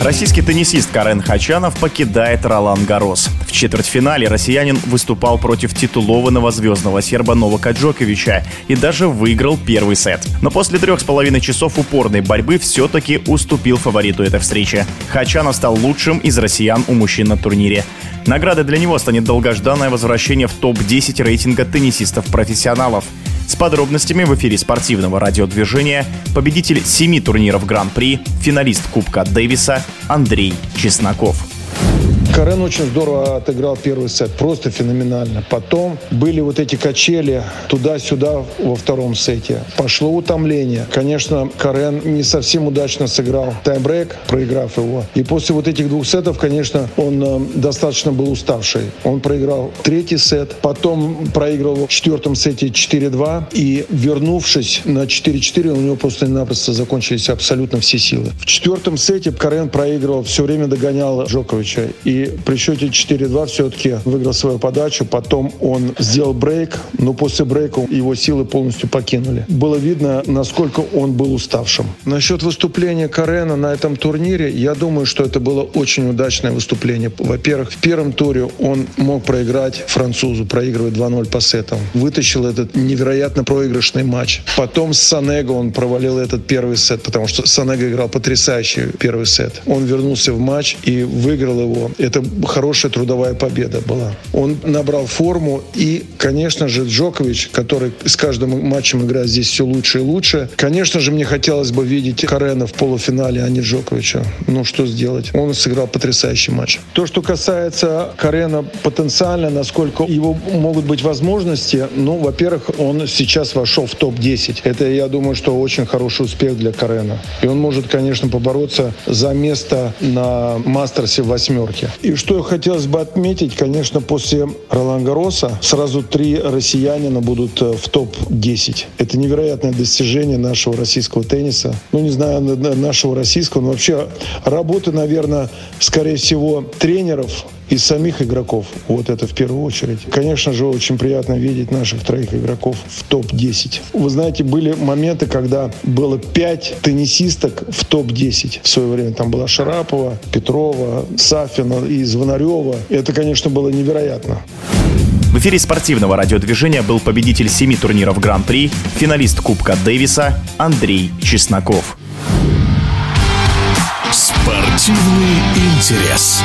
Российский теннисист Карен Хачанов покидает Ролан Гарос. В четвертьфинале россиянин выступал против титулованного звездного серба Новака Джоковича и даже выиграл первый сет. Но после трех с половиной часов упорной борьбы все-таки уступил фавориту этой встречи. Хачанов стал лучшим из россиян у мужчин на турнире. Наградой для него станет долгожданное возвращение в топ-10 рейтинга теннисистов-профессионалов. С подробностями в эфире спортивного радиодвижения победитель семи турниров Гран-при, финалист Кубка Дэвиса Андрей Чесноков. Карен очень здорово отыграл первый сет, просто феноменально. Потом были вот эти качели туда-сюда во втором сете. Пошло утомление. Конечно, Карен не совсем удачно сыграл таймбрейк, проиграв его. И после вот этих двух сетов, конечно, он э, достаточно был уставший. Он проиграл третий сет, потом проиграл в четвертом сете 4-2. И вернувшись на 4-4, у него просто-напросто закончились абсолютно все силы. В четвертом сете Карен проигрывал, все время догонял Джоковича. И при счете 4-2 все-таки выиграл свою подачу. Потом он сделал брейк, но после брейка его силы полностью покинули. Было видно, насколько он был уставшим. Насчет выступления Карена на этом турнире, я думаю, что это было очень удачное выступление. Во-первых, в первом туре он мог проиграть французу, проигрывать 2-0 по сетам. Вытащил этот невероятно проигрышный матч. Потом с Санего он провалил этот первый сет, потому что Санего играл потрясающий первый сет. Он вернулся в матч и выиграл его. Это хорошая трудовая победа была. Он набрал форму и, конечно же, Джокович, который с каждым матчем играет здесь все лучше и лучше. Конечно же, мне хотелось бы видеть Карена в полуфинале, а не Джоковича. Ну, что сделать? Он сыграл потрясающий матч. То, что касается Карена потенциально, насколько его могут быть возможности, ну, во-первых, он сейчас вошел в топ-10. Это, я думаю, что очень хороший успех для Карена. И он может, конечно, побороться за место на Мастерсе в восьмерке. И что хотелось бы отметить, конечно, после Ролан Гароса сразу три россиянина будут э, в топ-10. Это невероятное достижение нашего российского тенниса. Ну, не знаю, нашего российского, но вообще работы, наверное, скорее всего, тренеров из самих игроков. Вот это в первую очередь. Конечно же, очень приятно видеть наших троих игроков в топ-10. Вы знаете, были моменты, когда было пять теннисисток в топ-10 в свое время. Там была Шарапова, Петрова, Сафина и Звонарева. Это, конечно, было невероятно. В эфире спортивного радиодвижения был победитель семи турниров Гран-при, финалист Кубка Дэвиса Андрей Чесноков. Спортивный интерес.